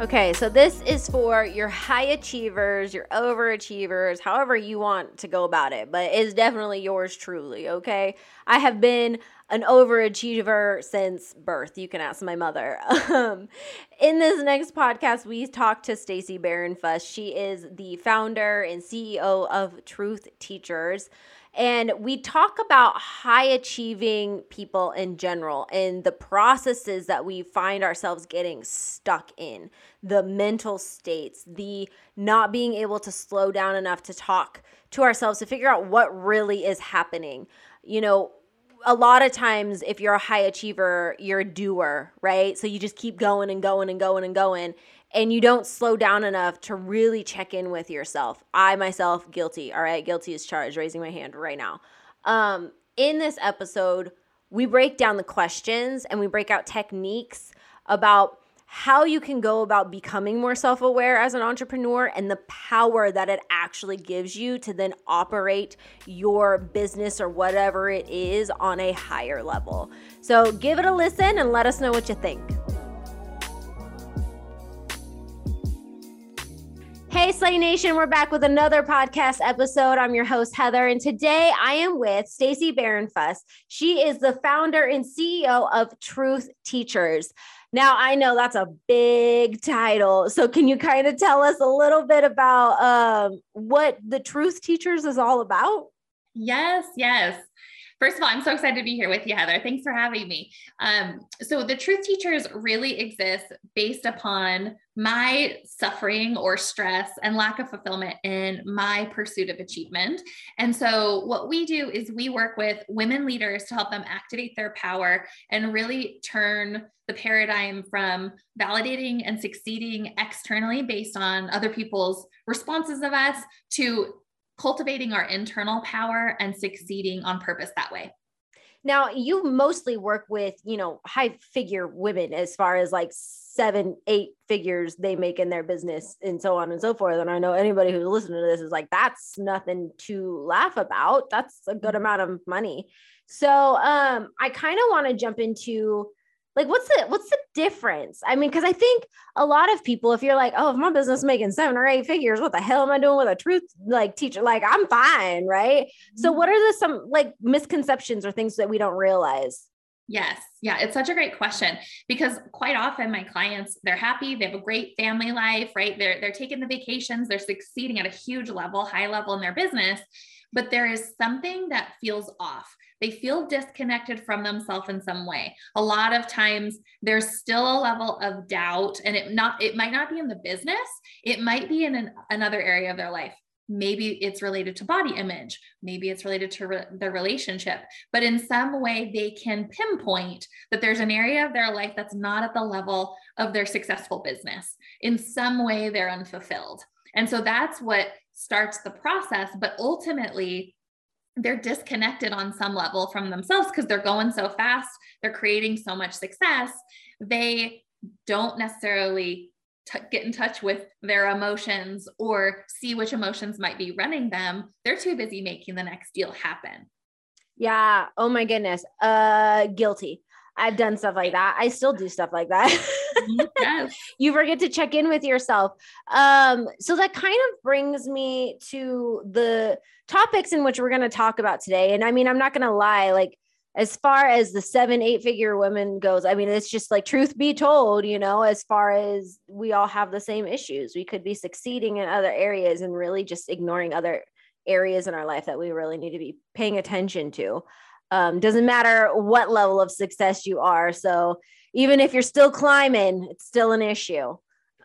Okay, so this is for your high achievers, your overachievers, however you want to go about it, but it's definitely yours truly, okay? I have been an overachiever since birth. You can ask my mother. Um, in this next podcast, we talk to Stacey Baron-Fuss. She is the founder and CEO of Truth Teachers. And we talk about high achieving people in general and the processes that we find ourselves getting stuck in, the mental states, the not being able to slow down enough to talk to ourselves to figure out what really is happening. You know, a lot of times if you're a high achiever, you're a doer, right? So you just keep going and going and going and going and you don't slow down enough to really check in with yourself. I myself guilty, all right? Guilty is charged, raising my hand right now. Um in this episode, we break down the questions and we break out techniques about how you can go about becoming more self aware as an entrepreneur and the power that it actually gives you to then operate your business or whatever it is on a higher level. So give it a listen and let us know what you think. Hey, Slay Nation, we're back with another podcast episode. I'm your host, Heather, and today I am with Stacey Baron-Fuss. She is the founder and CEO of Truth Teachers. Now, I know that's a big title. So, can you kind of tell us a little bit about um, what the Truth Teachers is all about? Yes, yes. First of all, I'm so excited to be here with you, Heather. Thanks for having me. Um, so, the Truth Teachers really exist based upon my suffering or stress and lack of fulfillment in my pursuit of achievement. And so, what we do is we work with women leaders to help them activate their power and really turn the paradigm from validating and succeeding externally based on other people's responses of us to cultivating our internal power and succeeding on purpose that way. Now, you mostly work with, you know, high figure women as far as like seven, eight figures they make in their business and so on and so forth. And I know anybody who's listening to this is like, that's nothing to laugh about. That's a good amount of money. So um, I kind of want to jump into like what's the what's the difference i mean because i think a lot of people if you're like oh if my business making seven or eight figures what the hell am i doing with a truth like teacher like i'm fine right mm-hmm. so what are the some like misconceptions or things that we don't realize Yes. Yeah. It's such a great question because quite often my clients, they're happy. They have a great family life, right? They're, they're taking the vacations. They're succeeding at a huge level, high level in their business, but there is something that feels off. They feel disconnected from themselves in some way. A lot of times there's still a level of doubt and it not it might not be in the business. It might be in an, another area of their life. Maybe it's related to body image. Maybe it's related to re- their relationship. But in some way they can pinpoint that there's an area of their life that's not at the level of their successful business. In some way they're unfulfilled. And so that's what starts the process but ultimately they're disconnected on some level from themselves because they're going so fast, they're creating so much success. They don't necessarily t- get in touch with their emotions or see which emotions might be running them. They're too busy making the next deal happen. Yeah. Oh my goodness. Uh guilty. I've done stuff like that. I still do stuff like that. Mm-hmm. yes. you forget to check in with yourself. Um, so that kind of brings me to the topics in which we're going to talk about today. And I mean, I'm not going to lie, like, as far as the seven, eight figure women goes, I mean, it's just like truth be told, you know, as far as we all have the same issues. We could be succeeding in other areas and really just ignoring other areas in our life that we really need to be paying attention to. Um, doesn't matter what level of success you are. So even if you're still climbing, it's still an issue.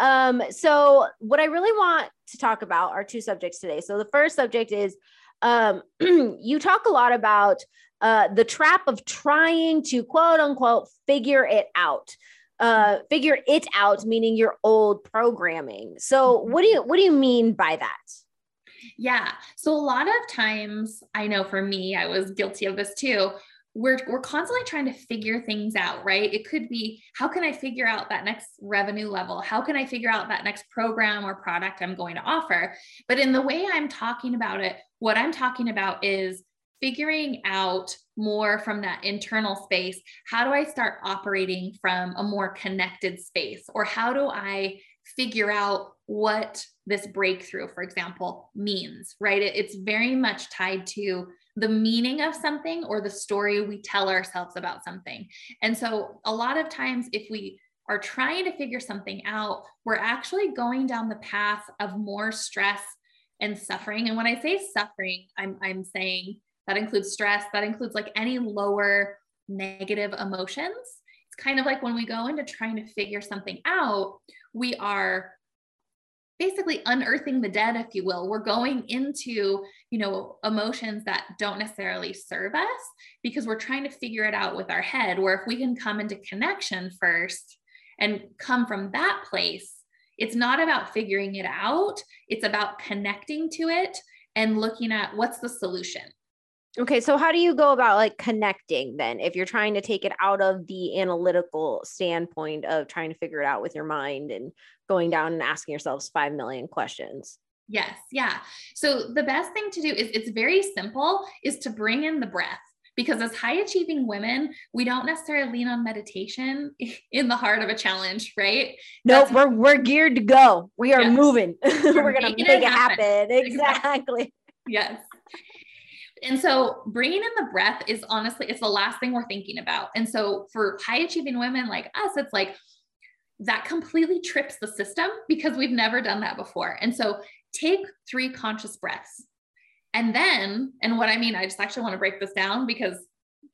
um, so what I really want to talk about are two subjects today. So the first subject is um, you talk a lot about uh, the trap of trying to quote unquote figure it out. Uh, figure it out, meaning your old programming. So what do you what do you mean by that? Yeah. So a lot of times, I know for me, I was guilty of this too. We're, we're constantly trying to figure things out, right? It could be how can I figure out that next revenue level? How can I figure out that next program or product I'm going to offer? But in the way I'm talking about it, what I'm talking about is figuring out more from that internal space, how do I start operating from a more connected space? Or how do I figure out what this breakthrough, for example, means, right? It, it's very much tied to the meaning of something or the story we tell ourselves about something. And so, a lot of times, if we are trying to figure something out, we're actually going down the path of more stress and suffering. And when I say suffering, I'm, I'm saying that includes stress, that includes like any lower negative emotions. It's kind of like when we go into trying to figure something out, we are basically unearthing the dead if you will. We're going into you know emotions that don't necessarily serve us because we're trying to figure it out with our head where if we can come into connection first and come from that place it's not about figuring it out. It's about connecting to it and looking at what's the solution Okay, so how do you go about like connecting then if you're trying to take it out of the analytical standpoint of trying to figure it out with your mind and going down and asking yourselves 5 million questions? Yes, yeah. So the best thing to do is it's very simple is to bring in the breath because as high achieving women, we don't necessarily lean on meditation in the heart of a challenge, right? No, nope, we're we're geared to go. We are moving. We're, we're going to make it happen. happen. Exactly. Yes. And so bringing in the breath is honestly, it's the last thing we're thinking about. And so for high achieving women like us, it's like that completely trips the system because we've never done that before. And so take three conscious breaths. And then, and what I mean, I just actually want to break this down because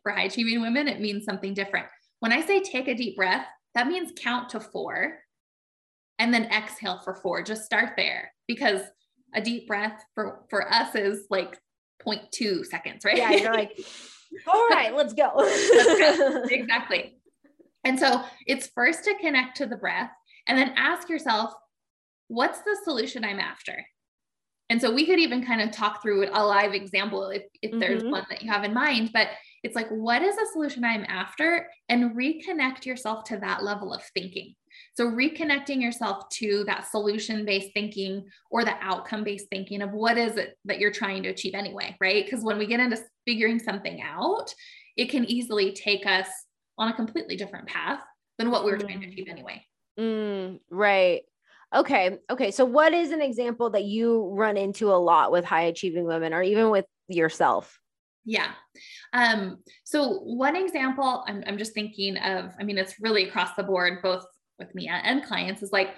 for high achieving women, it means something different. When I say take a deep breath, that means count to four and then exhale for four. Just start there because a deep breath for, for us is like 0.2 seconds, right? Yeah, you're like, all right, let's go. let's go. Exactly. And so it's first to connect to the breath and then ask yourself, what's the solution I'm after? And so we could even kind of talk through a live example if, if mm-hmm. there's one that you have in mind, but it's like, what is the solution I'm after? And reconnect yourself to that level of thinking. So, reconnecting yourself to that solution based thinking or the outcome based thinking of what is it that you're trying to achieve anyway, right? Because when we get into figuring something out, it can easily take us on a completely different path than what we were trying to achieve anyway. Mm, right. Okay. Okay. So, what is an example that you run into a lot with high achieving women or even with yourself? Yeah. Um, so one example I'm, I'm just thinking of, I mean, it's really across the board, both with me and clients is like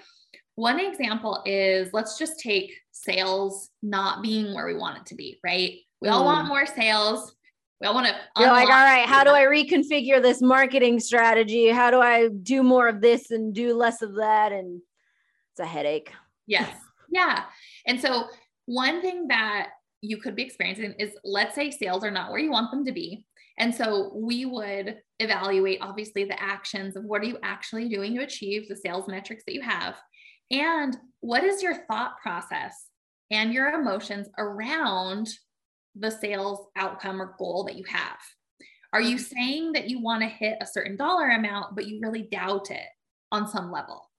one example is let's just take sales not being where we want it to be, right? We mm. all want mm. more sales. We all want to. You're like, all right, how do I reconfigure this marketing strategy? How do I do more of this and do less of that? And it's a headache. Yes. Yeah. And so, one thing that you could be experiencing is let's say sales are not where you want them to be. And so we would evaluate obviously the actions of what are you actually doing to achieve the sales metrics that you have? And what is your thought process and your emotions around the sales outcome or goal that you have? Are you saying that you want to hit a certain dollar amount but you really doubt it on some level?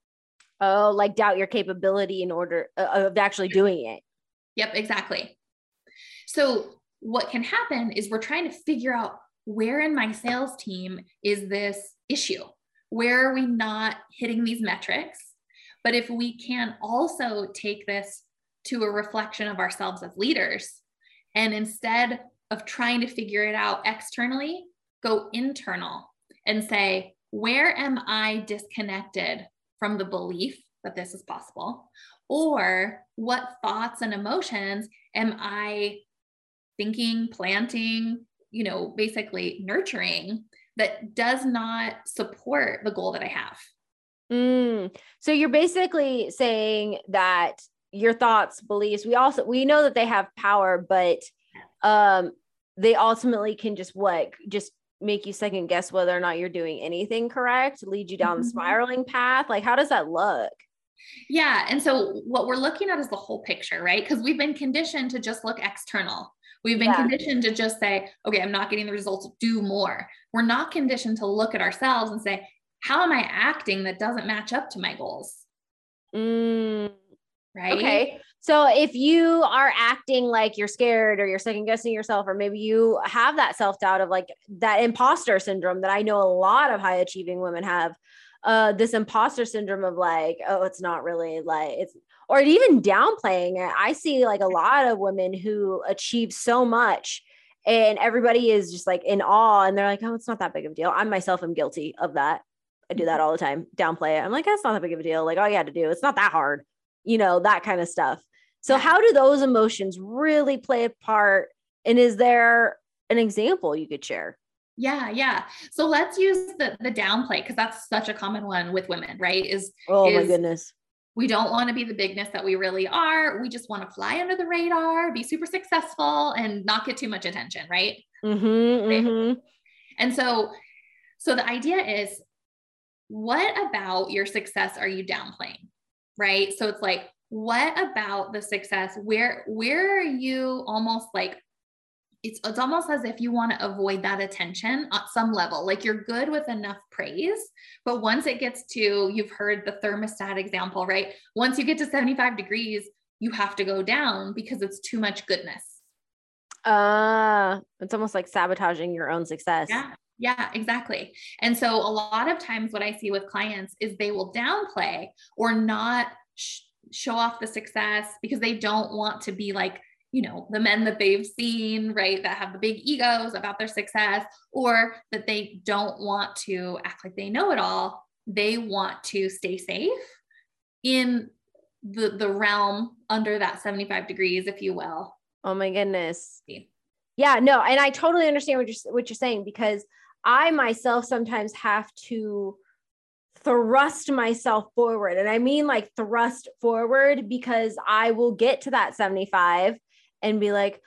Oh like doubt your capability in order uh, of actually doing it. Yep exactly. So what can happen is we're trying to figure out where in my sales team is this issue? Where are we not hitting these metrics? But if we can also take this to a reflection of ourselves as leaders, and instead of trying to figure it out externally, go internal and say, where am I disconnected from the belief that this is possible? Or what thoughts and emotions am I thinking, planting, you know, basically nurturing that does not support the goal that I have. Mm. So you're basically saying that your thoughts, beliefs, we also we know that they have power, but um they ultimately can just what just make you second guess whether or not you're doing anything correct, lead you down mm-hmm. the spiraling path. Like how does that look? Yeah. And so what we're looking at is the whole picture, right? Because we've been conditioned to just look external. We've been yeah. conditioned to just say, okay, I'm not getting the results, do more. We're not conditioned to look at ourselves and say, how am I acting that doesn't match up to my goals? Mm, right. Okay. So if you are acting like you're scared or you're second guessing yourself, or maybe you have that self doubt of like that imposter syndrome that I know a lot of high achieving women have, uh, this imposter syndrome of like, oh, it's not really like it's, or even downplaying it. I see like a lot of women who achieve so much and everybody is just like in awe and they're like, oh, it's not that big of a deal. I myself am guilty of that. I do that all the time, downplay it. I'm like, that's not that big of a deal. Like, all you had to do, it's not that hard, you know, that kind of stuff. So, how do those emotions really play a part? And is there an example you could share? Yeah, yeah. So let's use the the downplay because that's such a common one with women, right? Is oh is, my goodness. We don't want to be the bigness that we really are. We just want to fly under the radar, be super successful, and not get too much attention, right? Mm-hmm, right? Mm-hmm. And so, so the idea is, what about your success are you downplaying, right? So it's like, what about the success? Where where are you almost like it's it's almost as if you want to avoid that attention at some level. Like you're good with enough praise, but once it gets to you've heard the thermostat example, right? Once you get to 75 degrees, you have to go down because it's too much goodness. Uh, it's almost like sabotaging your own success. Yeah. Yeah, exactly. And so a lot of times what I see with clients is they will downplay or not sh- show off the success because they don't want to be like you know, the men that they've seen, right, that have the big egos about their success, or that they don't want to act like they know it all. They want to stay safe in the the realm under that 75 degrees, if you will. Oh my goodness. Yeah, no, and I totally understand what you're what you're saying because I myself sometimes have to thrust myself forward. And I mean like thrust forward because I will get to that 75 and be like,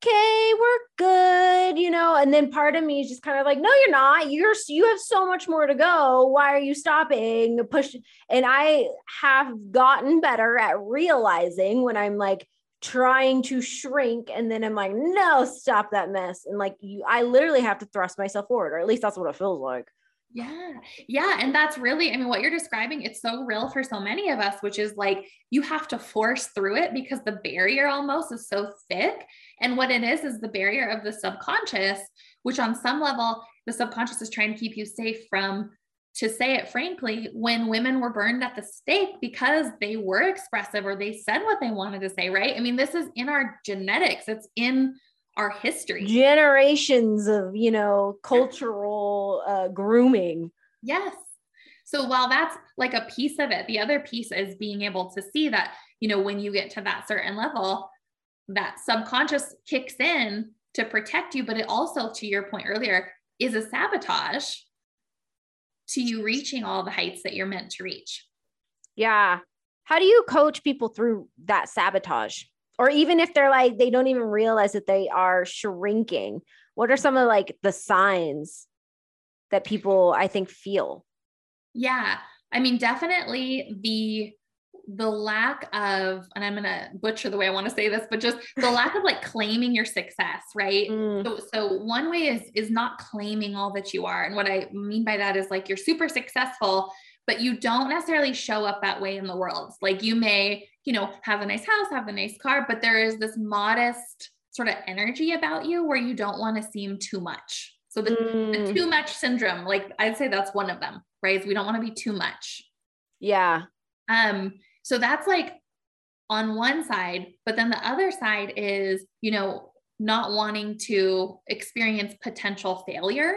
okay, we're good, you know. And then part of me is just kind of like, no, you're not. You're you have so much more to go. Why are you stopping? Push. And I have gotten better at realizing when I'm like trying to shrink, and then I'm like, no, stop that mess. And like you, I literally have to thrust myself forward, or at least that's what it feels like. Yeah. Yeah. And that's really, I mean, what you're describing, it's so real for so many of us, which is like you have to force through it because the barrier almost is so thick. And what it is, is the barrier of the subconscious, which on some level, the subconscious is trying to keep you safe from, to say it frankly, when women were burned at the stake because they were expressive or they said what they wanted to say, right? I mean, this is in our genetics, it's in our history. Generations of you know cultural uh, grooming. Yes. So while that's like a piece of it the other piece is being able to see that you know when you get to that certain level that subconscious kicks in to protect you but it also to your point earlier is a sabotage to you reaching all the heights that you're meant to reach. Yeah. How do you coach people through that sabotage or even if they're like they don't even realize that they are shrinking. What are some of like the signs that people i think feel? Yeah. I mean definitely the the lack of and i'm gonna butcher the way i want to say this but just the lack of like claiming your success right? Mm. so, so one way is is not claiming all that you are. And what i mean by that is like you're super successful but you don't necessarily show up that way in the world. Like you may you know, have a nice house, have a nice car, but there is this modest sort of energy about you where you don't want to seem too much. So the, mm. the, too much syndrome, like I'd say that's one of them, right? we don't want to be too much. Yeah. Um, so that's like on one side, but then the other side is, you know, not wanting to experience potential failure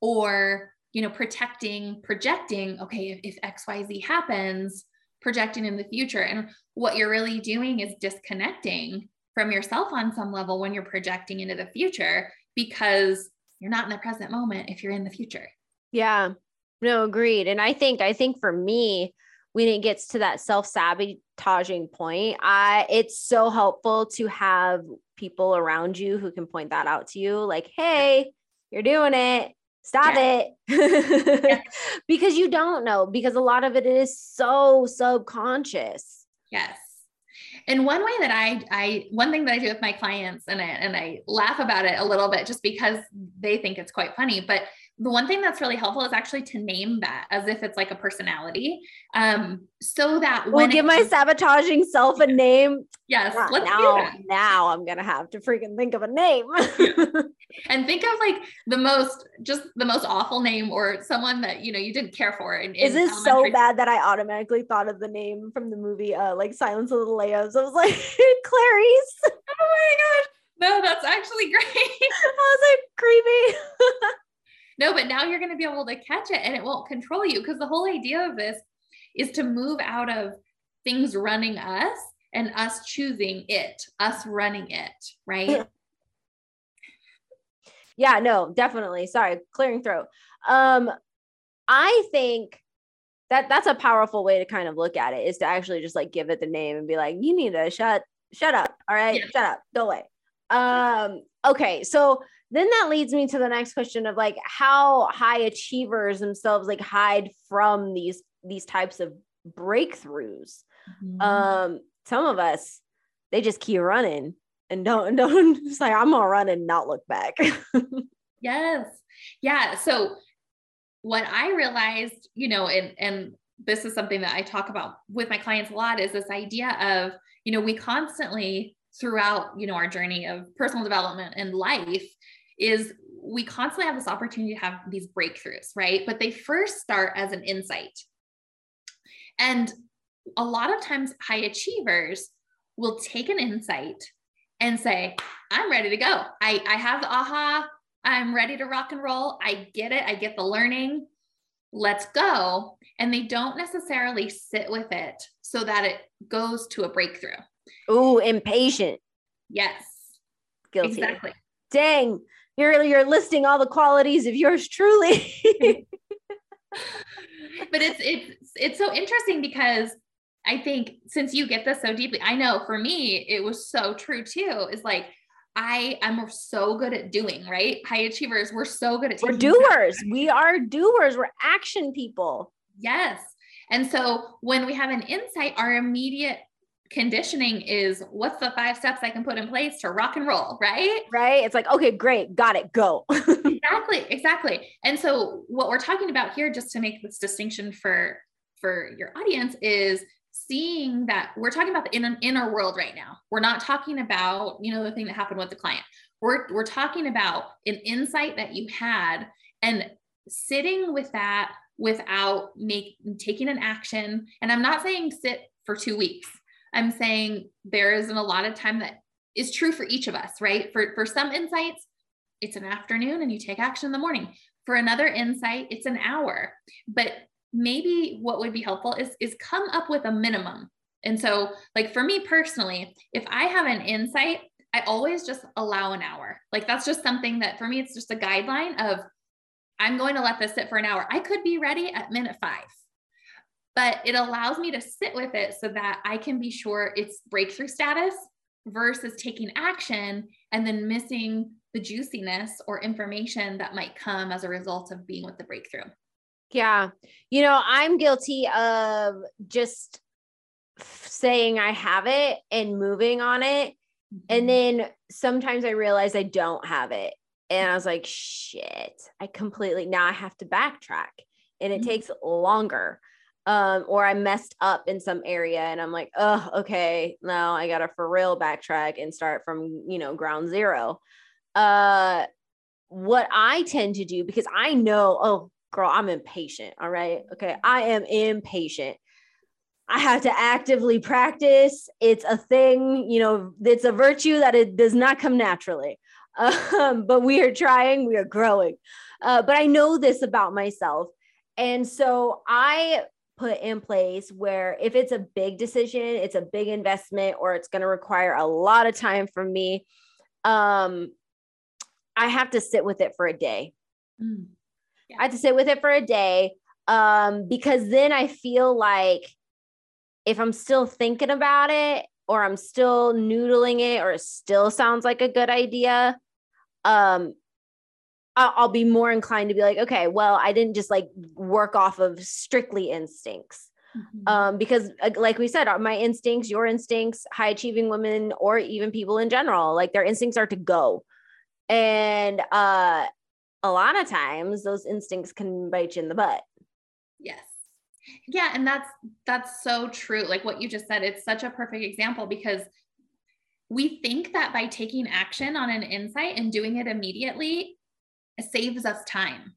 or, you know, protecting, projecting, okay, if, if XYZ happens, projecting in the future. And what you're really doing is disconnecting from yourself on some level when you're projecting into the future because you're not in the present moment if you're in the future. Yeah. No, agreed. And I think I think for me, when it gets to that self-sabotaging point, I it's so helpful to have people around you who can point that out to you like, "Hey, you're doing it stop yeah. it yeah. because you don't know because a lot of it is so subconscious yes and one way that I, I, one thing that I do with my clients, and I, and I laugh about it a little bit just because they think it's quite funny. But the one thing that's really helpful is actually to name that as if it's like a personality. Um, so that we'll give my sabotaging self a name. Yes, yeah, let's now, now I'm gonna have to freaking think of a name. and think of like the most just the most awful name or someone that you know you didn't care for. In, Is this so bad that I automatically thought of the name from the movie uh like Silence of the Lambs? I was like Clarice. Oh my gosh. No, that's actually great. I was like creepy. No, but now you're going to be able to catch it and it won't control you because the whole idea of this is to move out of things running us and us choosing it, us running it, right? yeah, no, definitely. Sorry, clearing throat. Um I think that that's a powerful way to kind of look at it is to actually just like give it the name and be like you need to shut shut up, all right? Yeah. Shut up. Go away. Um okay, so then that leads me to the next question of like how high achievers themselves like hide from these these types of breakthroughs. Mm-hmm. um some of us they just keep running and don't don't just like i'm gonna run and not look back. Yes. Yeah so what i realized you know and and this is something that i talk about with my clients a lot is this idea of you know we constantly throughout you know our journey of personal development and life is we constantly have this opportunity to have these breakthroughs, right? But they first start as an insight. And a lot of times, high achievers will take an insight and say, I'm ready to go. I, I have the aha. I'm ready to rock and roll. I get it. I get the learning. Let's go. And they don't necessarily sit with it so that it goes to a breakthrough. Oh, impatient. Yes. Guilty. Exactly. Dang you're you're listing all the qualities of yours truly. but it's it's it's so interesting because I think since you get this so deeply, I know for me it was so true too. Is like I am so good at doing, right? High achievers, we're so good at We're doers. We are doers. We're action people. Yes. And so when we have an insight, our immediate conditioning is what's the five steps I can put in place to rock and roll, right? Right. It's like, okay, great, got it, go. exactly, exactly. And so what we're talking about here, just to make this distinction for for your audience, is seeing that we're talking about the inner, inner world right now. We're not talking about, you know, the thing that happened with the client. We're we're talking about an insight that you had and sitting with that without make taking an action. And I'm not saying sit for two weeks I'm saying there isn't a lot of time that is true for each of us, right? For, for some insights, it's an afternoon and you take action in the morning. For another insight, it's an hour. But maybe what would be helpful is, is come up with a minimum. And so, like for me personally, if I have an insight, I always just allow an hour. Like that's just something that for me, it's just a guideline of I'm going to let this sit for an hour. I could be ready at minute five but it allows me to sit with it so that I can be sure it's breakthrough status versus taking action and then missing the juiciness or information that might come as a result of being with the breakthrough. Yeah. You know, I'm guilty of just saying I have it and moving on it. Mm-hmm. And then sometimes I realize I don't have it. And I was like, shit, I completely now I have to backtrack and it mm-hmm. takes longer um, or I messed up in some area and I'm like, oh, okay, now I gotta for real backtrack and start from you know ground zero. Uh, what I tend to do because I know, oh, girl, I'm impatient. All right, okay, I am impatient. I have to actively practice. It's a thing, you know, it's a virtue that it does not come naturally. Um, but we are trying, we are growing. Uh, but I know this about myself. And so I put in place where if it's a big decision, it's a big investment, or it's going to require a lot of time from me, um, I have to sit with it for a day. Mm. Yeah. I have to sit with it for a day um, because then I feel like if I'm still thinking about it or I'm still noodling it or it still sounds like a good idea, um, I'll be more inclined to be like, okay, well, I didn't just like work off of strictly instincts. Mm-hmm. Um, because uh, like we said, my instincts, your instincts, high achieving women, or even people in general, like their instincts are to go. And uh, a lot of times those instincts can bite you in the butt. Yes. Yeah, and that's that's so true. Like what you just said, it's such a perfect example because we think that by taking action on an insight and doing it immediately saves us time.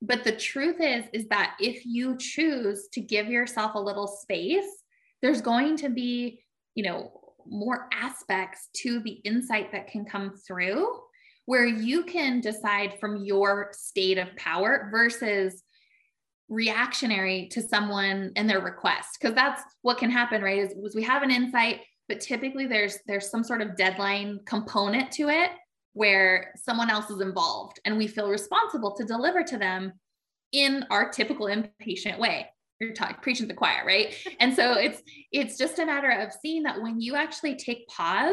But the truth is is that if you choose to give yourself a little space, there's going to be, you know, more aspects to the insight that can come through where you can decide from your state of power versus reactionary to someone and their request because that's what can happen right is, is we have an insight but typically there's there's some sort of deadline component to it where someone else is involved and we feel responsible to deliver to them in our typical impatient way. You're talking preaching to the choir right? And so it's it's just a matter of seeing that when you actually take pause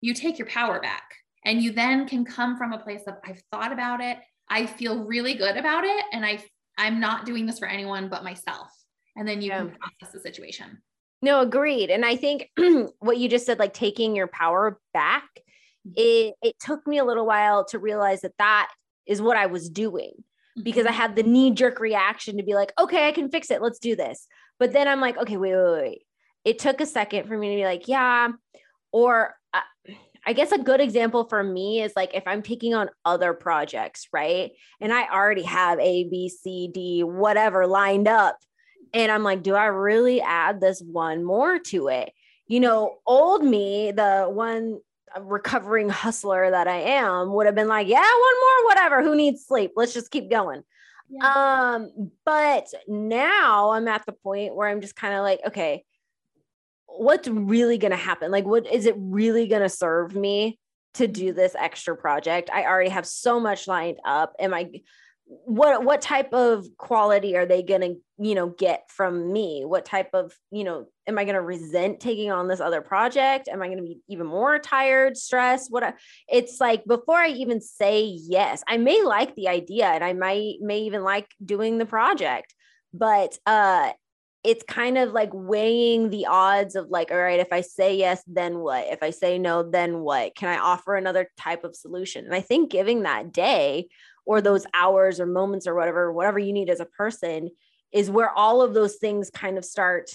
you take your power back and you then can come from a place of i've thought about it. I feel really good about it and i i'm not doing this for anyone but myself. And then you yeah. can process the situation. No agreed. And i think what you just said like taking your power back. It it took me a little while to realize that that is what i was doing because I mm-hmm. had the knee jerk reaction to be like, okay, I can fix it. Let's do this. But then I'm like, okay, wait, wait, wait. It took a second for me to be like, yeah. Or uh, I guess a good example for me is like if I'm taking on other projects, right? And I already have A, B, C, D, whatever lined up. And I'm like, do I really add this one more to it? You know, old me, the one recovering hustler that I am would have been like, yeah, one more, whatever. Who needs sleep? Let's just keep going. Yeah. Um, but now I'm at the point where I'm just kind of like, okay, what's really going to happen? Like, what is it really going to serve me to do mm-hmm. this extra project? I already have so much lined up. Am I, what what type of quality are they going to you know get from me? What type of you know am i going to resent taking on this other project? Am i going to be even more tired stressed? What I, it's like before i even say yes i may like the idea and i might may even like doing the project but uh it's kind of like weighing the odds of like all right if i say yes then what? If i say no then what? Can i offer another type of solution? And i think giving that day or those hours or moments or whatever whatever you need as a person is where all of those things kind of start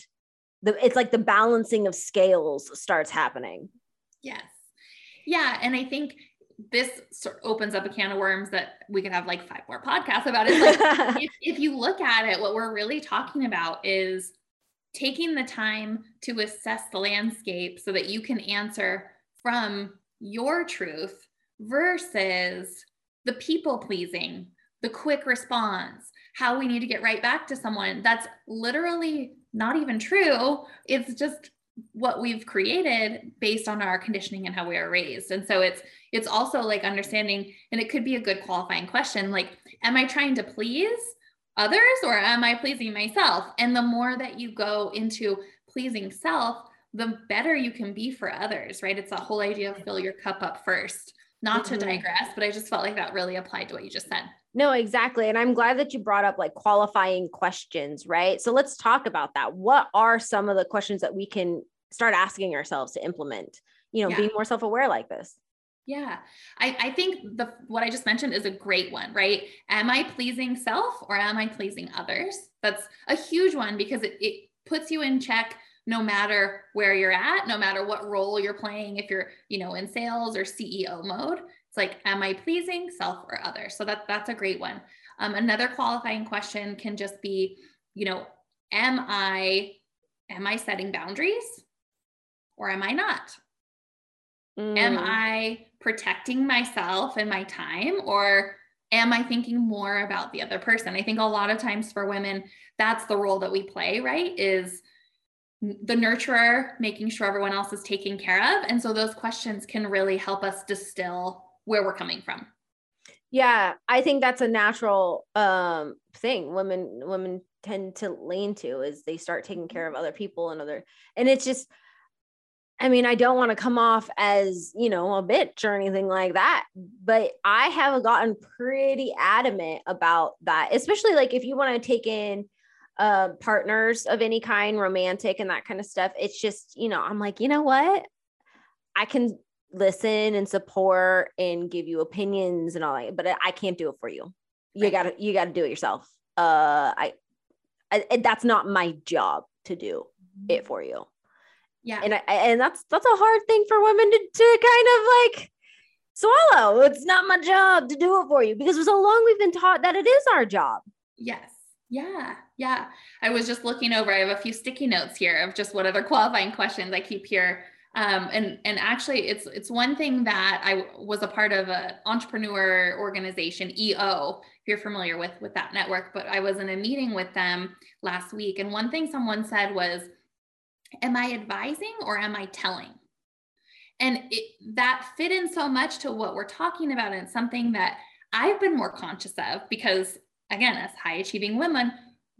the it's like the balancing of scales starts happening. Yes. Yeah and i think this sort of opens up a can of worms that we could have like five more podcasts about. It like if, if you look at it what we're really talking about is taking the time to assess the landscape so that you can answer from your truth versus the people pleasing, the quick response, how we need to get right back to someone. That's literally not even true. It's just what we've created based on our conditioning and how we are raised. And so it's it's also like understanding and it could be a good qualifying question like am I trying to please others or am I pleasing myself? And the more that you go into pleasing self, the better you can be for others, right? It's a whole idea of fill your cup up first not mm-hmm. to digress, but I just felt like that really applied to what you just said. No, exactly. And I'm glad that you brought up like qualifying questions, right? So let's talk about that. What are some of the questions that we can start asking ourselves to implement, you know, yeah. being more self aware like this? Yeah. I, I think the what I just mentioned is a great one, right? Am I pleasing self or am I pleasing others? That's a huge one because it, it puts you in check no matter where you're at, no matter what role you're playing, if you're, you know, in sales or CEO mode. It's like, am I pleasing self or others? So that, that's a great one. Um, another qualifying question can just be, you know, am I am I setting boundaries or am I not? Mm. Am I protecting myself and my time or am I thinking more about the other person? I think a lot of times for women, that's the role that we play, right? Is the nurturer, making sure everyone else is taken care of. And so those questions can really help us distill where we're coming from. Yeah, I think that's a natural um thing women women tend to lean to is they start taking care of other people and other and it's just I mean, I don't want to come off as, you know, a bitch or anything like that, but I have gotten pretty adamant about that, especially like if you want to take in uh, partners of any kind, romantic and that kind of stuff. It's just, you know, I'm like, you know what? I can listen and support and give you opinions and all that, but I can't do it for you. You right. gotta, you gotta do it yourself. Uh, I, I, that's not my job to do it mm-hmm. for you. Yeah. And I, and that's, that's a hard thing for women to, to kind of like swallow. It's not my job to do it for you because for so long we've been taught that it is our job. Yes. Yeah. Yeah. I was just looking over. I have a few sticky notes here of just what other qualifying questions I keep here. Um, and and actually, it's it's one thing that I was a part of an entrepreneur organization, EO. If you're familiar with with that network, but I was in a meeting with them last week, and one thing someone said was, "Am I advising or am I telling?" And it, that fit in so much to what we're talking about, and something that I've been more conscious of because, again, as high achieving women,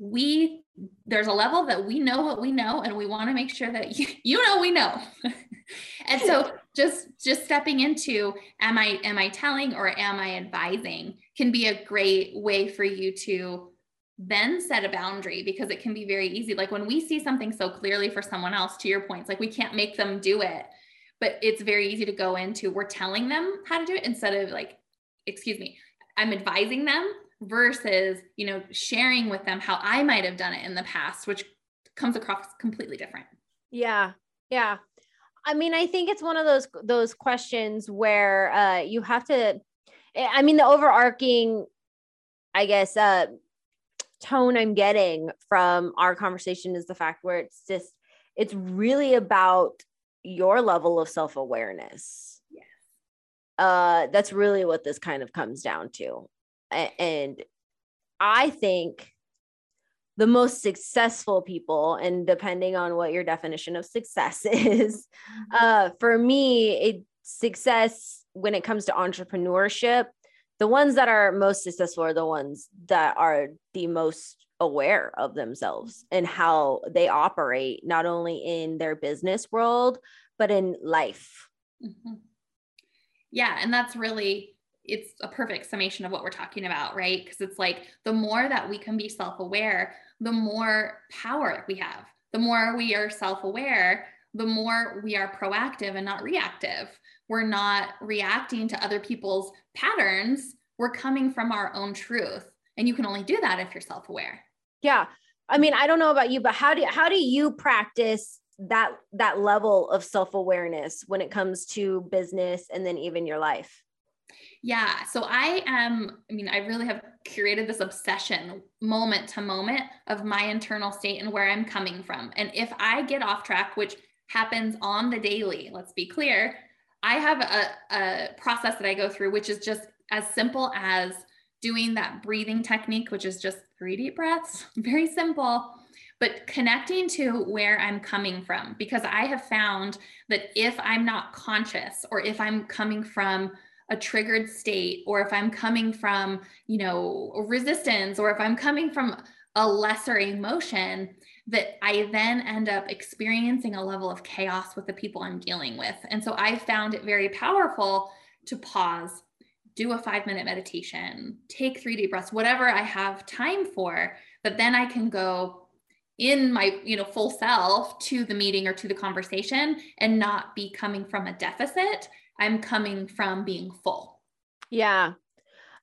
we there's a level that we know what we know and we want to make sure that you, you know we know. And so just just stepping into am i am i telling or am i advising can be a great way for you to then set a boundary because it can be very easy. Like when we see something so clearly for someone else to your points like we can't make them do it but it's very easy to go into we're telling them how to do it instead of like excuse me i'm advising them versus you know sharing with them how i might have done it in the past which comes across completely different. Yeah yeah. I mean i think it's one of those those questions where uh you have to i mean the overarching i guess uh tone i'm getting from our conversation is the fact where it's just it's really about your level of self-awareness. Yeah. uh that's really what this kind of comes down to and I think the most successful people, and depending on what your definition of success is, mm-hmm. uh, for me, it success when it comes to entrepreneurship, the ones that are most successful are the ones that are the most aware of themselves and how they operate, not only in their business world, but in life. Mm-hmm. Yeah. And that's really it's a perfect summation of what we're talking about, right? Because it's like the more that we can be self aware, the more power we have. The more we are self aware, the more we are proactive and not reactive. We're not reacting to other people's patterns. We're coming from our own truth. And you can only do that if you're self aware. Yeah. I mean, I don't know about you, but how do how do you practice that that level of self-awareness when it comes to business and then even your life? Yeah. So I am, I mean, I really have curated this obsession moment to moment of my internal state and where I'm coming from. And if I get off track, which happens on the daily, let's be clear, I have a, a process that I go through, which is just as simple as doing that breathing technique, which is just three deep breaths, very simple, but connecting to where I'm coming from. Because I have found that if I'm not conscious or if I'm coming from a triggered state or if i'm coming from you know resistance or if i'm coming from a lesser emotion that i then end up experiencing a level of chaos with the people i'm dealing with. And so i found it very powerful to pause do a 5 minute meditation take 3 deep breaths whatever i have time for but then i can go in my you know full self to the meeting or to the conversation and not be coming from a deficit I'm coming from being full. Yeah.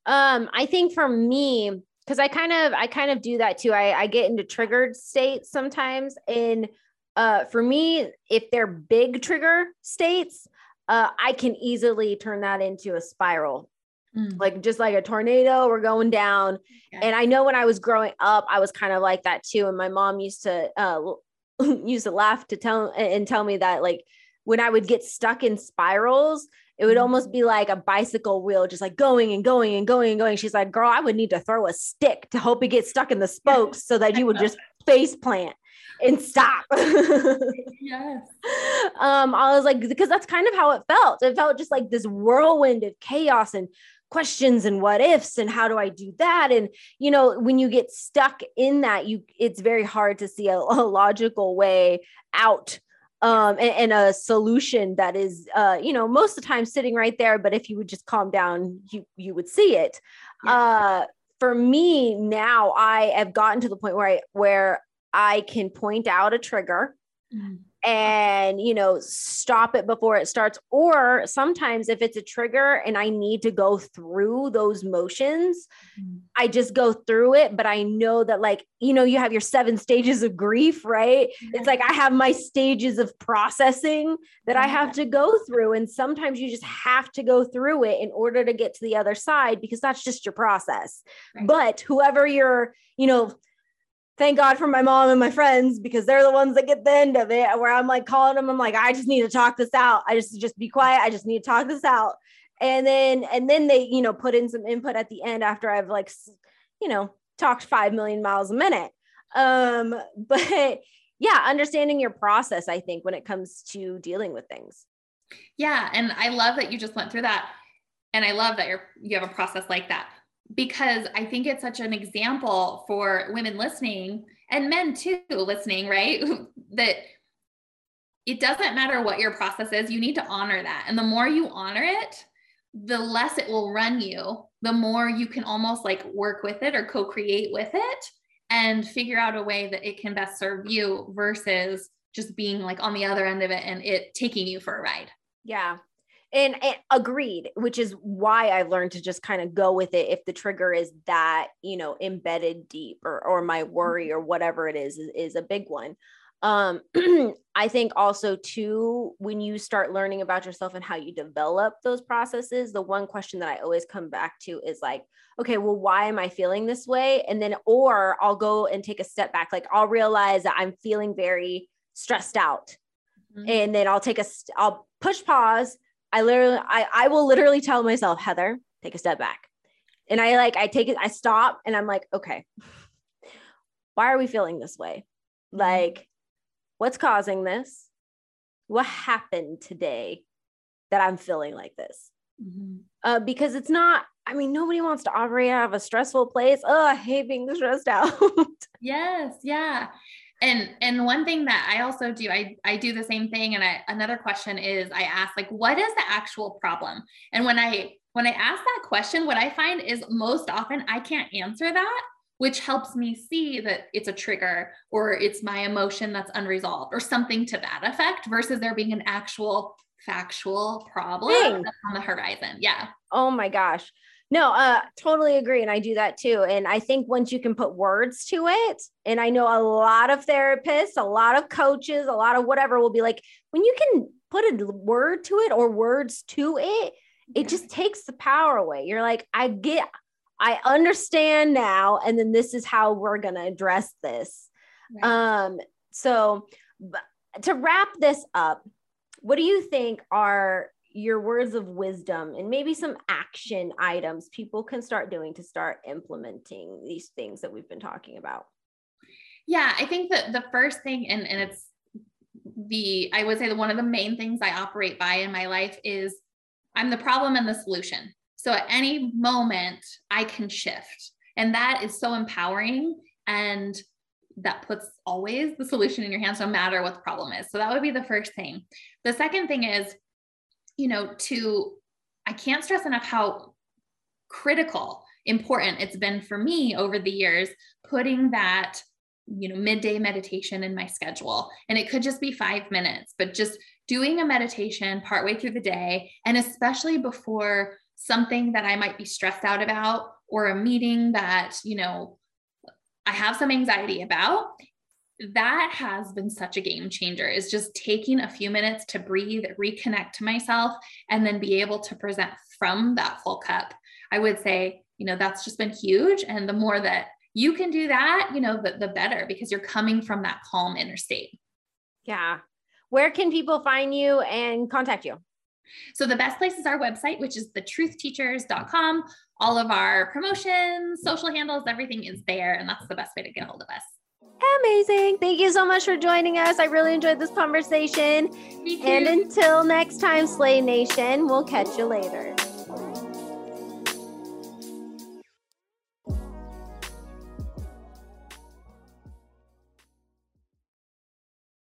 Um, I think for me, because I kind of I kind of do that too. I, I get into triggered states sometimes. And uh for me, if they're big trigger states, uh, I can easily turn that into a spiral. Mm. Like just like a tornado, we're going down. Yeah. And I know when I was growing up, I was kind of like that too. And my mom used to uh used to laugh to tell and tell me that like when I would get stuck in spirals, it would almost mm-hmm. be like a bicycle wheel, just like going and going and going and going. She's like, girl, I would need to throw a stick to hope it gets stuck in the spokes so that you would just face plant and stop. yes. Um, I was like, because that's kind of how it felt. It felt just like this whirlwind of chaos and questions and what ifs and how do I do that? And you know, when you get stuck in that, you it's very hard to see a, a logical way out um and, and, a solution that is uh you know most of the time sitting right there but if you would just calm down you you would see it yeah. uh for me now i have gotten to the point where i where i can point out a trigger mm-hmm. And you know stop it before it starts. Or sometimes if it's a trigger and i need to go through those motions mm-hmm. i just go through it but i know that like you know you have your seven stages of grief right? It's like i have my stages of processing that i have to go through and sometimes you just have to go through it in order to get to the other side because that's just your process. Right. but whoever you're you know thank God for my mom and my friends because they're the ones that get the end of it where I'm like calling them. I'm like, I just need to talk this out. I just just be quiet. I just need to talk this out. And then and then they, you know, put in some input at the end after I've like, you know, talked five million miles a minute. Um, but yeah, understanding your process, I think, when it comes to dealing with things. Yeah. And I love that you just went through that. And I love that you're you have a process like that because I think it's such an example for women listening and men too listening, right? that it doesn't matter what your process is, you need to honor that. And the more you honor it, the less it will run you, the more you can almost like work with it or co create with it and figure out a way that it can best serve you versus just being like on the other end of it and it taking you for a ride. Yeah and, and, agreed which is why i learned to just kind of go with it if the trigger is that you know embedded deep or or my worry mm-hmm. or whatever it is is, is a big one um i think also too when you start learning about yourself and how you develop those processes the one question that i always come back to is like okay well why am i feeling this way and then or i'll go and take a step back like i'll realize that i'm feeling very stressed out mm-hmm. and then i'll take a i'll push pause I literally, I, I will literally tell myself, Heather, take a step back. And I like, I take it, I stop and I'm like, okay, why are we feeling this way? Like, what's causing this? What happened today that I'm feeling like this? Mm-hmm. Uh, because it's not, I mean, nobody wants to operate out of a stressful place. Oh, I hate being stressed out. yes. Yeah and and one thing that i also do i i do the same thing. And I, another question is i ask like what is the actual problem? And when i when i ask that question what i find is most often i can't answer that which helps me see that it's a trigger or it's my emotion that's unresolved or something to that effect versus there being an actual factual problem on the horizon. Yeah. Oh my gosh no, uh, totally agree. And I do that too. And I think once you can put words to it, and I know a lot of therapists, a lot of coaches, a lot of whatever will be like, when you can put a word to it or words to it, it just takes the power away. You're like, I get, I understand now. And then this is how we're going to address this. Right. Um, so to wrap this up, what do you think are your words of wisdom and maybe some action items people can start doing to start implementing these things that we've been talking about? Yeah, I think that the first thing, and, and it's the, I would say that one of the main things I operate by in my life is I'm the problem and the solution. So at any moment, I can shift. And that is so empowering. And that puts always the solution in your hands, no matter what the problem is. So that would be the first thing. The second thing is you know, to, I can't stress enough how critical, important it's been for me over the years, putting that, you know, midday meditation in my schedule. And it could just be five minutes, but just doing a meditation partway through the day, and especially before something that I might be stressed out about or a meeting that, you know, I have some anxiety about that has been such a game changer is just taking a few minutes to breathe, reconnect to myself, and then be able to present from that full cup. I would say, you know, that's just been huge. And the more that you can do that, you know, the, the better because you're coming from that calm inner state. Yeah. Where can people find you and contact you? So the best place is our website, which is thetruthteachers.com. All of our promotions, social handles, everything is there. And that's the best way to get a hold of us. Amazing. Thank you so much for joining us. I really enjoyed this conversation. And until next time, Slay Nation, we'll catch you later.